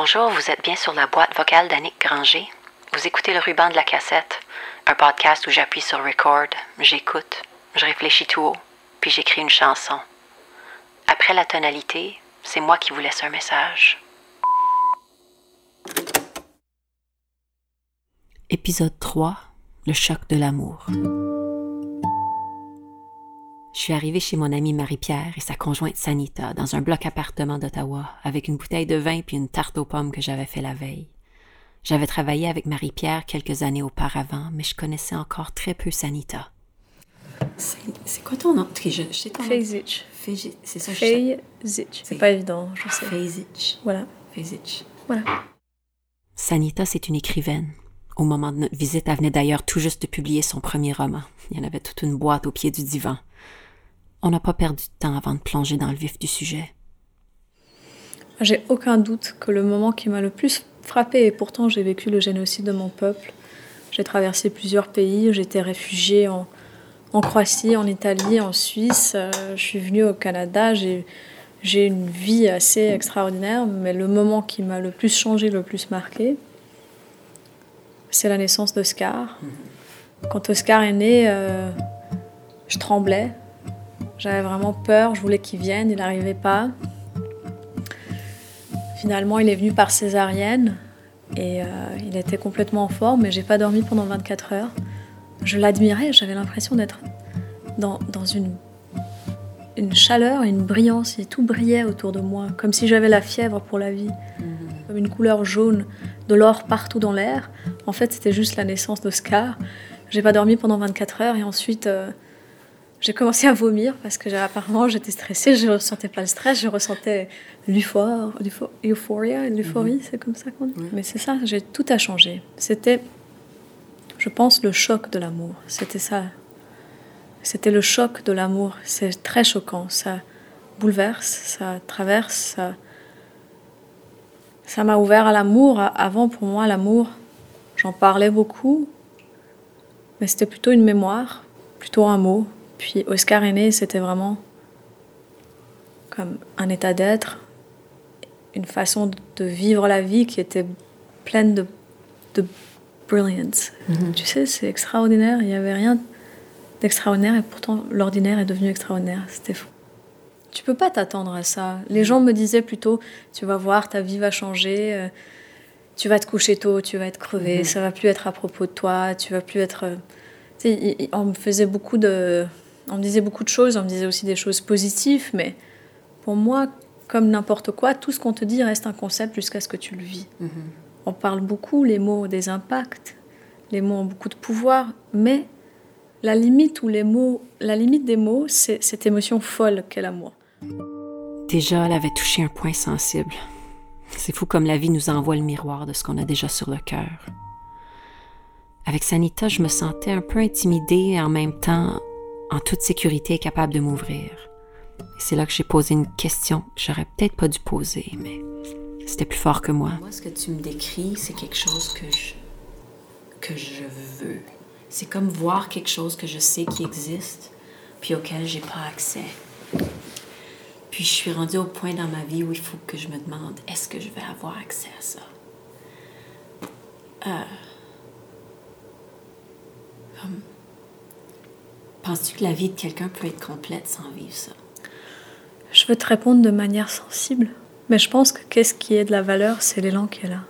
Bonjour, vous êtes bien sur la boîte vocale d'Annick Granger. Vous écoutez le ruban de la cassette, un podcast où j'appuie sur record, j'écoute, je réfléchis tout haut, puis j'écris une chanson. Après la tonalité, c'est moi qui vous laisse un message. Épisode 3 Le choc de l'amour. Je suis arrivée chez mon amie Marie-Pierre et sa conjointe Sanita dans un bloc appartement d'Ottawa avec une bouteille de vin puis une tarte aux pommes que j'avais fait la veille. J'avais travaillé avec Marie-Pierre quelques années auparavant, mais je connaissais encore très peu Sanita. C'est quoi ton nom? Je, sais ton Fezic. C'est ça, Fezic. C'est pas évident, je sais. Fezic. Voilà. Fezic. Voilà. Sanita, c'est une écrivaine. Au moment de notre visite, elle venait d'ailleurs tout juste de publier son premier roman. Il y en avait toute une boîte au pied du divan. On n'a pas perdu de temps avant de plonger dans le vif du sujet. J'ai aucun doute que le moment qui m'a le plus frappé, et pourtant j'ai vécu le génocide de mon peuple, j'ai traversé plusieurs pays, j'étais réfugiée en, en, Croatie, en Italie, en Suisse, euh, je suis venue au Canada, j'ai, une vie assez extraordinaire, mais le moment qui m'a le plus changé, le plus marqué, c'est la naissance d'Oscar. Quand Oscar est né, euh, je tremblais, j'avais vraiment peur, je voulais qu'il vienne, il n'arrivait pas. Finalement, il est venu par césarienne et euh, il était complètement en forme, mais j'ai pas dormi pendant 24 heures. Je l'admirais, j'avais l'impression d'être dans, dans, une, une chaleur, une brillance, et tout brillait autour de moi, comme si j'avais la fièvre pour la vie, mhm. comme une couleur jaune, de l'or partout dans l'air. En fait, c'était juste la naissance d'Oscar. J'ai pas dormi pendant 24 heures et ensuite. Euh, j'ai commencé à vomir parce que apparemment j'étais stressée, je ne ressentais pas le stress, je ressentais l'euphoria, l'euphorie, mhm. c'est comme ça qu'on dit. Mais c'est ça, j'ai tout a changé. C'était, je pense, le choc de l'amour. C'était ça. C'était le choc de l'amour. C'est très choquant. Ça bouleverse, ça traverse. Ça m'a ouvert à l'amour. Avant, pour moi, l'amour, j'en parlais beaucoup, mais c'était plutôt une mémoire, plutôt un mot, puis Oscar aîné, c'était vraiment comme un état d'être, une façon de vivre la vie qui était pleine de, de brilliance. Mhm. Tu sais, c'est extraordinaire. Il n'y avait rien d'extraordinaire et pourtant l'ordinaire est devenu extraordinaire. C'était fou. Tu peux pas t'attendre à ça. Les gens me disaient plutôt, tu vas voir, ta vie va changer, euh, tu vas te coucher tôt, tu vas être crevé, mhm. ça va plus être à propos de toi, tu vas plus être. Euh, tu sais, on me faisait beaucoup de on me disait beaucoup de choses, on me disait aussi des choses positives, mais pour moi, comme n'importe quoi, tout ce qu'on te dit reste un concept jusqu'à ce que tu le vis. Mhm. On parle beaucoup, les mots des impacts, les mots ont beaucoup de pouvoir, mais la limite ou les mots, la limite des mots, c'est cette émotion folle qu'est l'amour. Déjà, elle avait touché un point sensible. C'est fou comme la vie nous envoie le miroir de ce qu'on a déjà sur le cœur. Avec Sanita, je me sentais un peu intimidée et en même temps en toute sécurité capable de m'ouvrir. Et c'est là que j'ai posé une question que j'aurais peut-être pas dû poser, mais c'était plus fort que moi. Moi, ce que tu me décris, c'est quelque chose que je, que je veux. C'est comme voir quelque chose que je sais qui existe, puis auquel j'ai pas accès. Puis je suis rendue au point dans ma vie où il faut que je me demande est-ce que je vais avoir accès à ça? Euh, comme Penses-tu que la vie de quelqu'un peut être complète sans vivre ça? Je veux te répondre de manière sensible, mais je pense que qu'est-ce qui est de la valeur, c'est l'élan qui est là.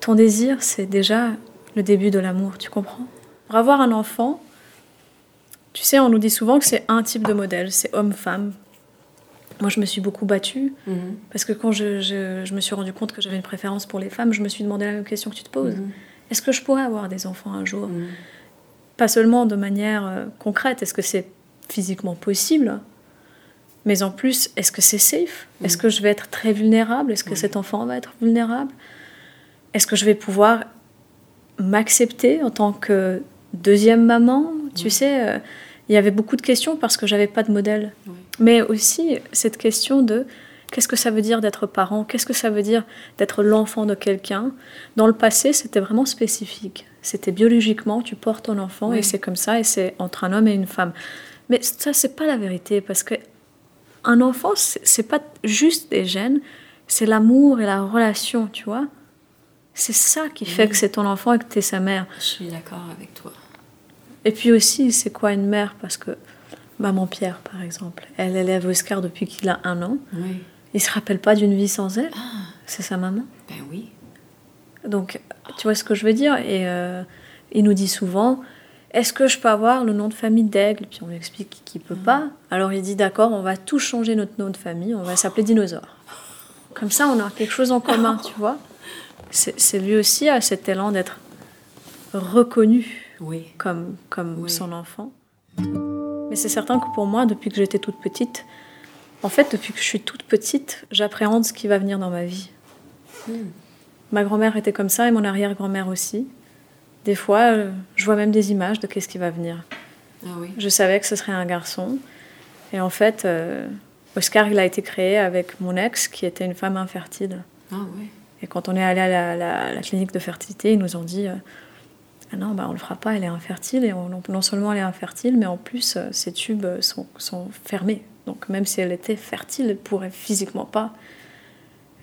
Ton désir, c'est déjà le début de l'amour, tu comprends? Pour avoir un enfant, tu sais, on nous dit souvent que c'est un type de modèle, c'est homme-femme. Moi, je me suis beaucoup battue mhm. parce que quand je, me suis rendu compte que j'avais une préférence pour les femmes, je me suis demandé la même question que tu te poses. Mhm. Est-ce que je pourrais avoir des enfants un jour? Mhm pas seulement de manière euh, concrète, est-ce que c'est physiquement possible, mais en plus, est-ce que c'est safe? Est-ce que je vais être très vulnérable? Est-ce que cet enfant va être vulnérable? Est-ce que je vais pouvoir m'accepter en tant que deuxième maman? Tu sais, euh, il y avait beaucoup de questions parce que j'avais pas de modèle. Mais aussi cette question de qu'est-ce que ça veut dire d'être parent? Qu'est-ce que ça veut dire d'être l'enfant de quelqu'un? Dans le passé, c'était vraiment spécifique. C'était biologiquement, tu portes ton enfant et c'est comme ça, et c'est entre un homme et une femme. Mais ça, c'est pas la vérité, parce que un enfant, c'est pas juste des gènes, c'est l'amour et la relation, tu vois. C'est ça qui fait que c'est ton enfant et que tu es sa mère. Je suis d'accord avec toi. Et puis aussi, c'est quoi une mère? Parce que maman Pierre, par exemple, elle élève Oscar depuis qu'il a un an. Oui. Il se rappelle pas d'une vie sans elle. Ah. C'est sa maman. Ben oui. Donc, tu vois ce que je veux dire Et euh, il nous dit souvent Est-ce que je peux avoir le nom de famille d'Aigle? Puis on lui explique qu'il peut pas. Alors il dit D'accord, on va tout changer notre nom de famille, on va s'appeler Dinosaure. Comme ça, on a quelque chose en commun, tu vois. C'est lui aussi a cet élan d'être reconnu comme, comme son enfant. Mais c'est certain que pour moi, depuis que j'étais toute petite, en fait, depuis que je suis toute petite, j'appréhende ce qui va venir dans ma vie. Hmm. Ma grand-mère était comme ça et mon arrière-grand-mère aussi. Des fois, euh, je vois même des images de qu'est-ce qui va venir. Ah je savais que ce serait un garçon. Et en fait, euh, Oscar, il a été créé avec mon ex, qui était une femme infertile. Ah et quand on est allé à la, clinique de fertilité, ils nous ont dit euh, ah non, bah, on le fera pas, elle est infertile. Et non seulement elle est infertile, mais en plus, ses tubes sont, sont fermés. Donc même si elle était fertile, elle pourrait physiquement pas.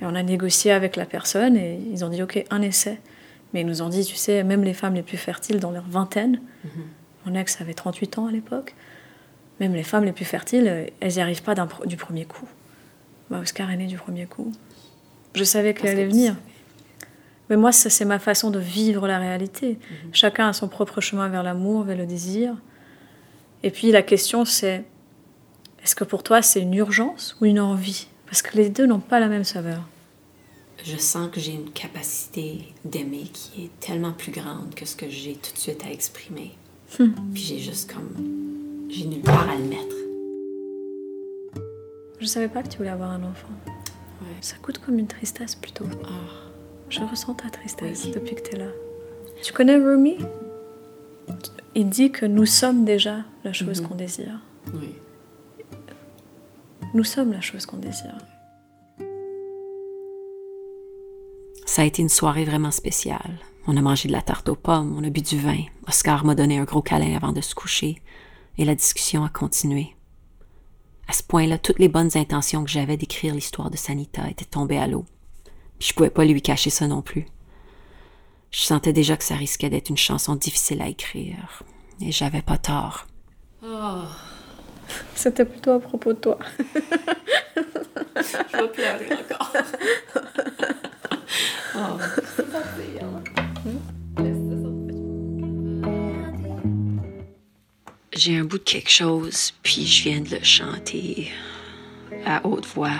Et on a négocié avec la personne et ils ont dit ok, un essai. Mais ils nous ont dit, tu sais, même les femmes les plus fertiles dans leur vingtaine, mhm. mon ex avait 38 ans à l'époque, même les femmes les plus fertiles, elles n'y arrivent pas du premier coup. Bah, Oscar est né du premier coup. Je savais qu'elle allait venir. Mais moi, c'est ma façon de vivre la réalité. Mhm. Chacun a son propre chemin vers l'amour, vers le désir. Et puis la question, c'est est-ce que pour toi, c'est une urgence ou une envie? Parce que les deux n'ont pas la même saveur. Je sens que j'ai une capacité d'aimer qui est tellement plus grande que ce que j'ai tout de suite à exprimer. Hmm. Puis j'ai juste comme. J'ai nulle part à le mettre. Je savais pas que tu voulais avoir un enfant. Ça coûte comme une tristesse plutôt. Ah. Je ressens ta tristesse depuis que tu es là. Tu connais Rumi? Il dit que nous sommes déjà la chose mhm. qu'on désire. Oui. Nous sommes la chose qu'on désire. Ça a été une soirée vraiment spéciale. On a mangé de la tarte aux pommes, on a bu du vin. Oscar m'a donné un gros câlin avant de se coucher et la discussion a continué. À ce point-là, toutes les bonnes intentions que j'avais d'écrire l'histoire de Sanita étaient tombées à l'eau. Je pouvais pas lui cacher ça non plus. Je sentais déjà que ça risquait d'être une chanson difficile à écrire. Et j'avais pas tort. Oh. C'était plutôt à propos de toi. Je vais pleurer encore. oh. J'ai un bout de quelque chose, puis je viens de le chanter à haute voix.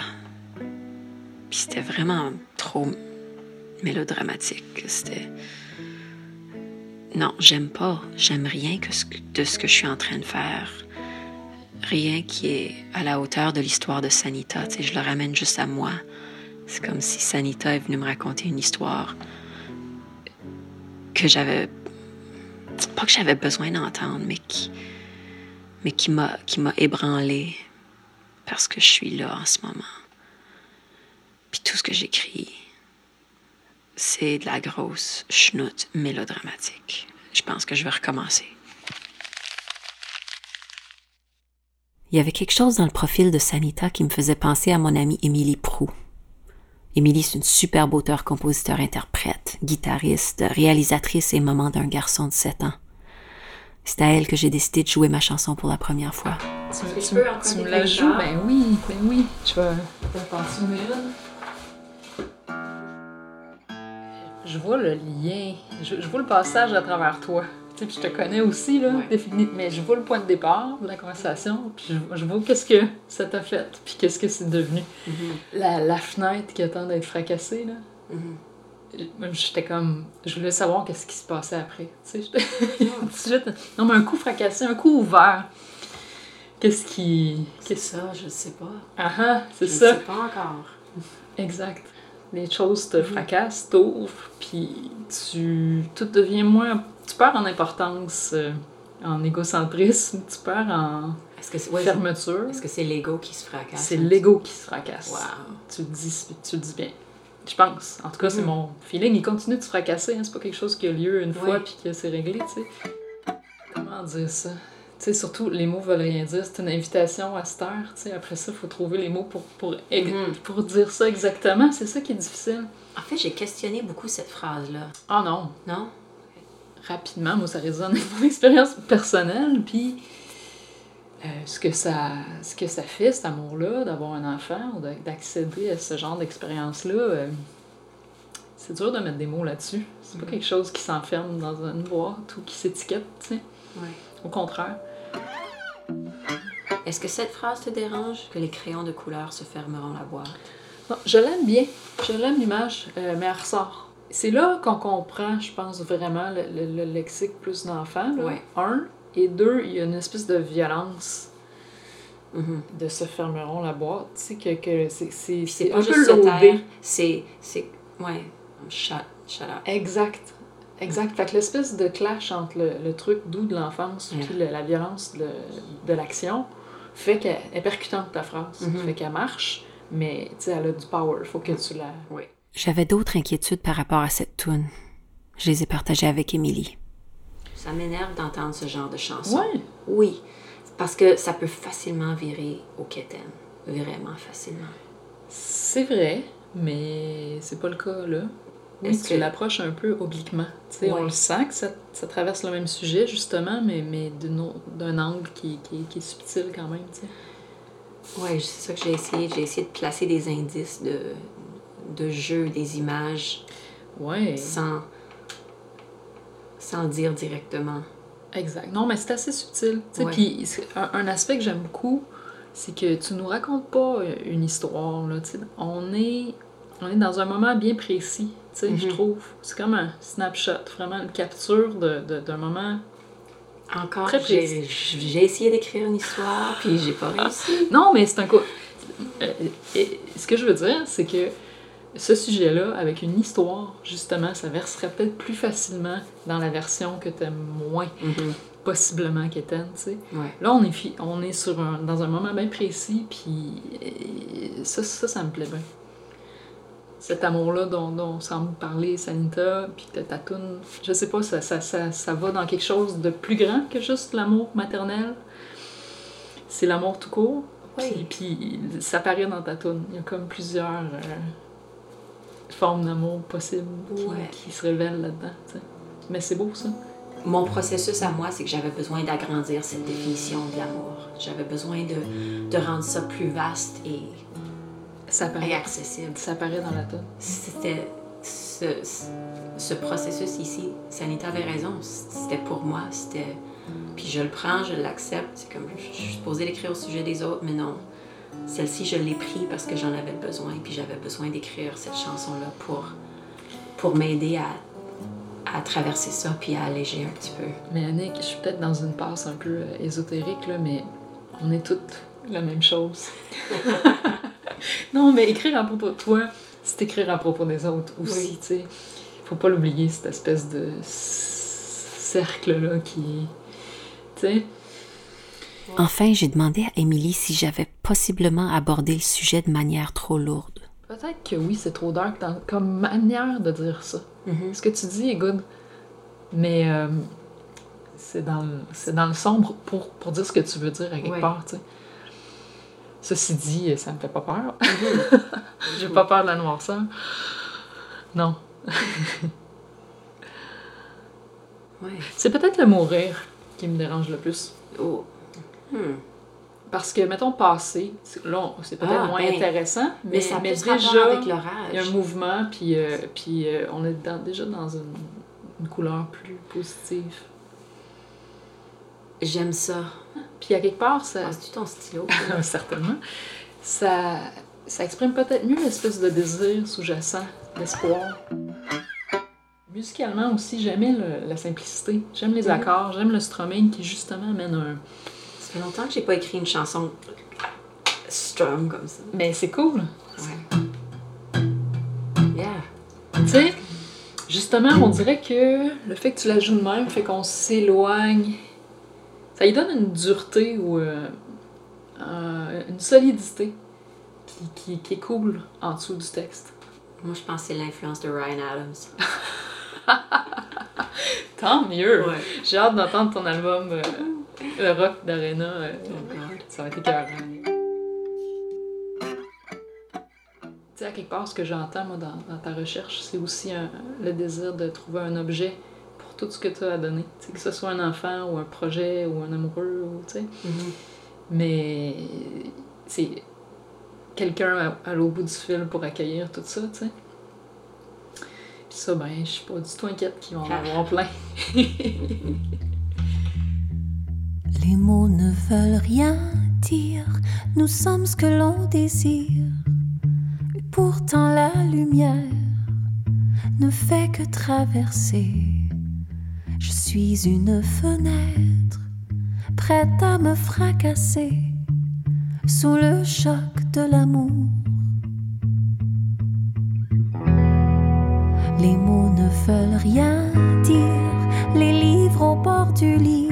Puis c'était vraiment trop mélodramatique. C'était. Non, j'aime pas. J'aime rien que de ce que je suis en train de faire rien qui est à la hauteur de l'histoire de Sanita. je le ramène juste à moi. C'est comme si Sanita est venue me raconter une histoire que j'avais. Pas que j'avais besoin d'entendre, mais qui. Mais qui m'a, qui m'a ébranlé parce que je suis là en ce moment. Puis tout ce que j'écris, c'est de la grosse chenoute mélodramatique. Je pense que je vais recommencer. Il y avait quelque chose dans le profil de Sanita qui me faisait penser à mon amie Émilie Prou. Émilie, c'est une superbe auteure, compositeur, interprète, guitariste, réalisatrice et maman d'un garçon de 7 ans. C'est à elle que j'ai décidé de jouer ma chanson pour la première fois. Tu, tu, tu me la joues? Ben oui, ben oui. Tu vas, Je vois le lien, je, je vois le passage à travers toi puis je te connais aussi, là, mais je vois le point de départ de la conversation, puis je, vois qu'est-ce que ça t'a fait, puis qu'est-ce que c'est devenu. Mm-hmm. la, la, fenêtre qui attend d'être fracassée, là. Mm-hmm. J'étais comme. Je voulais savoir qu'est-ce qui se passait après. Tu sais, non, mais un coup fracassé, un coup ouvert. Qu'est-ce qui. C'est ça, je sais pas. Ah ah, c'est ça. Je sais pas encore. Exact. Les choses te mm-hmm. fracassent, t'ouvrent, puis tu. Tout devient moins tu perds en importance, euh, en égocentrisme, tu perds en que fermeture. Est-ce que c'est l'ego qui se fracasse? C'est l'ego qui se fracasse. Tu le dis, tu dis bien. Je pense. En tout cas, c'est mm. mon feeling. Il continue de se fracasser. Hein. C'est pas quelque chose qui a lieu une fois puis que c'est réglé, tu sais. Comment dire ça? sais, surtout, les mots veulent rien dire. C'est une invitation à se taire. Tu sais, après ça, il faut trouver les mots pour, pour, mm-hmm. pour dire ça exactement. C'est ça qui est difficile. En fait, j'ai questionné beaucoup cette phrase-là. Ah non. Non? Rapidement, moi, ça résonne avec mon expérience personnelle. Puis, euh, ce, que ça, ce que ça fait, cet amour-là, d'avoir un enfant, ou d'accéder à ce genre d'expérience-là, euh, c'est dur de mettre des mots là-dessus. C'est pas mm-hmm. quelque chose qui s'enferme dans une boîte ou qui s'étiquette, tu sais. Ouais. Au contraire. Est-ce que cette phrase te dérange que les crayons de couleur se fermeront la boîte? Non, je l'aime bien. Je l'aime l'image, euh, mais elle ressort. C'est là qu'on comprend, je pense, vraiment le, lexique plus d'enfant. Ouais. Un. Et deux, il y a une espèce de violence mm-hmm. de se fermeront la boîte. Tu sais, que, que c'est, c'est, c'est un peu lobé. C'est, c'est, ouais, shut, shut up. Exact. Exact. Fait que l'espèce de clash entre le, truc doux de l'enfance et la violence de, de l'action fait qu'elle est percutante, ta phrase. Mm-hmm. Fait qu'elle marche, mais tu sais, elle a du power. Faut que tu la. Oui. J'avais d'autres inquiétudes par rapport à cette tune. Je les ai partagées avec Émilie. Ça m'énerve d'entendre ce genre de chanson. Oui. Oui. Parce que ça peut facilement virer au quétaine. Vraiment facilement. C'est vrai, mais c'est pas le cas là. Est-ce que l'approche un peu obliquement? On le sent que ça, ça, traverse le même sujet, justement, mais, mais d'un angle qui, qui, qui, est subtil quand même. Oui, c'est ça que j'ai essayé. J'ai essayé de placer des indices de, de jeu, des images. Ouais. Sans, sans dire directement. Exact. Non, mais c'est assez subtil. Puis un, un, aspect que j'aime beaucoup, c'est que tu nous racontes pas une histoire. Là, on, est, on est dans un moment bien précis je mhm. trouve. C'est comme un snapshot, vraiment une capture d'un de, moment encore, j'ai essayé d'écrire une histoire, puis j'ai pas réussi. non, mais c'est un coup. Euh, ce que je veux dire, c'est que ce sujet-là, avec une histoire, justement, ça verserait peut-être plus facilement dans la version que tu aimes moins, mhm. possiblement qu'Étienne, tu sais. Là, on est, on est sur un, dans un moment bien précis, puis ça, ça, ça me plaît bien cet amour-là dont, dont semble parler Sanita, puis ta toune, je sais pas, ça, ça, ça, ça, va dans quelque chose de plus grand que juste l'amour maternel? C'est l'amour tout court? Puis, ça paraît dans ta toune. Il y a comme plusieurs euh, formes d'amour possibles qui, se révèlent là-dedans. Mais c'est beau, ça. Mon processus à moi, c'est que j'avais besoin d'agrandir cette définition de l'amour. J'avais besoin de, de rendre ça plus vaste et ça paraît, accessible. Ça paraît dans la tête. C'était ce, ce, processus ici. Sanita avait raison. C'était pour moi. C'était. Puis je le prends, je l'accepte. C'est comme je, suis supposée l'écrire au sujet des autres, mais non. Celle-ci, je l'ai pris parce que j'en avais besoin. Puis j'avais besoin d'écrire cette chanson-là pour, pour m'aider à, à traverser ça puis à alléger un petit peu. Mais Annick, je suis peut-être dans une passe un peu euh, ésotérique, là, mais on est toutes la même chose. non, mais écrire à propos de toi, c'est écrire à propos des autres aussi, tu sais. Faut pas l'oublier, cette espèce de cercle-là qui. Tu sais. Enfin, j'ai demandé à Émilie si j'avais possiblement abordé le sujet de manière trop lourde. Peut-être que oui, c'est trop dark comme manière de dire ça. Mm-hmm. Ce que tu dis est good, mais euh, c'est dans, le, dans le sombre pour, pour dire ce que tu veux dire à quelque part, tu sais. Ceci dit, ça me fait pas peur. Mhm. J'ai pas peur de la noirceur. Non. C'est peut-être le mourir qui me dérange le plus. Oh. Hmm. Parce que, mettons, passer, là, c'est peut-être ah, moins ben, intéressant, mais, ça mais déjà, avec il y a un mouvement, puis, euh, puis euh, on est déjà dans une, une couleur plus positive. J'aime ça. Puis à quelque part, ça. tu ton stylo? Certainement. Ça, ça exprime peut-être mieux l'espèce de désir sous-jacent, l'espoir. Musicalement aussi, j'aimais la simplicité. J'aime les mhm. accords, j'aime le strumming qui justement amène un. Ça fait longtemps que j'ai pas écrit une chanson strum comme ça. Mais c'est cool. Ouais. Yeah. Tu sais, justement, on dirait que le fait que tu la joues de même fait qu'on s'éloigne ça lui donne une dureté ou euh, une solidité qui, qui, est cool en dessous du texte. Moi, je pense que c'est l'influence de Ryan Adams. Tant mieux! J'ai hâte d'entendre ton album euh, le rock d'Arena, euh, ça va être écœurant. Tu sais, à quelque part, ce que j'entends, moi, dans, ta recherche, c'est aussi le désir de trouver un objet pour tout ce que tu as à donner. que ce soit un enfant ou un projet ou un amoureux, ou, tu sais. Mm-hmm. Mais c'est quelqu'un à, l'autre bout du fil pour accueillir tout ça, tu sais. Puis ça, ben, je suis pas du tout inquiète qu'ils vont en avoir plein. Les mots ne veulent rien dire, nous sommes ce que l'on désire. Et pourtant la lumière ne fait que traverser. Je suis une fenêtre, prête à me fracasser sous le choc de l'amour. Les mots ne veulent rien dire, les livres au bord du lit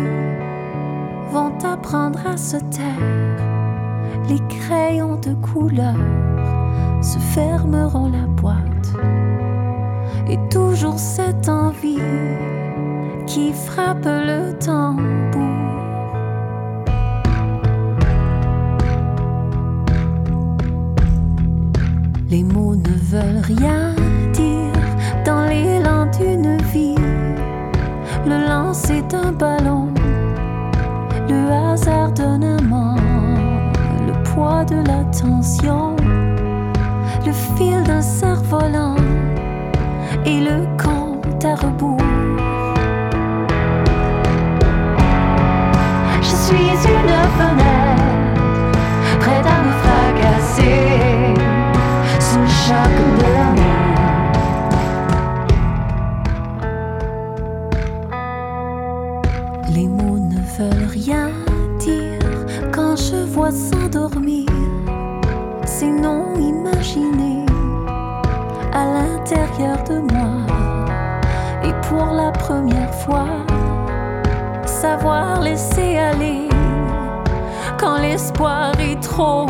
vont apprendre à se taire. Les crayons de couleur se fermeront la boîte. Et toujours cette envie qui frappe le tambour. Les mots ne veulent rien dire dans l'élan d'une vie. Le lancer d'un ballon le hasard d'un amant, le poids de l'attention, le fil d'un cerf-volant et le compte à rebours. Je suis une à l'intérieur de moi. Et pour la première fois, savoir laisser aller quand l'espoir est trop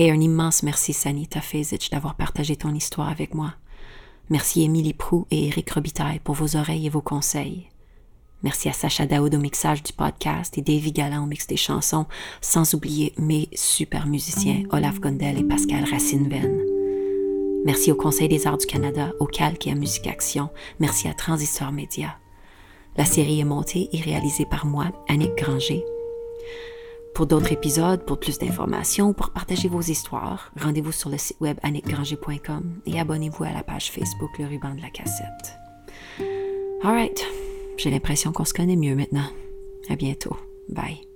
Hey, un immense merci Sanita Fezic d'avoir partagé ton histoire avec moi. Merci Émilie Prou et Éric Robitaille pour vos oreilles et vos conseils. Merci à Sacha Daoud au mixage du podcast et Davy Galland au mix des chansons, sans oublier mes super musiciens Olaf Gondel et Pascal Racine-Venn. Merci au Conseil des arts du Canada, au Calque et à Musique Action. Merci à Transistor Média. La série est montée et réalisée par moi, Annick Granger. Pour d'autres épisodes, pour plus d'informations, pour partager vos histoires, rendez-vous sur le site web annickgranger.com et abonnez-vous à la page Facebook Le Ruban de la Cassette. Alright, j'ai l'impression qu'on se connaît mieux maintenant. À bientôt. Bye.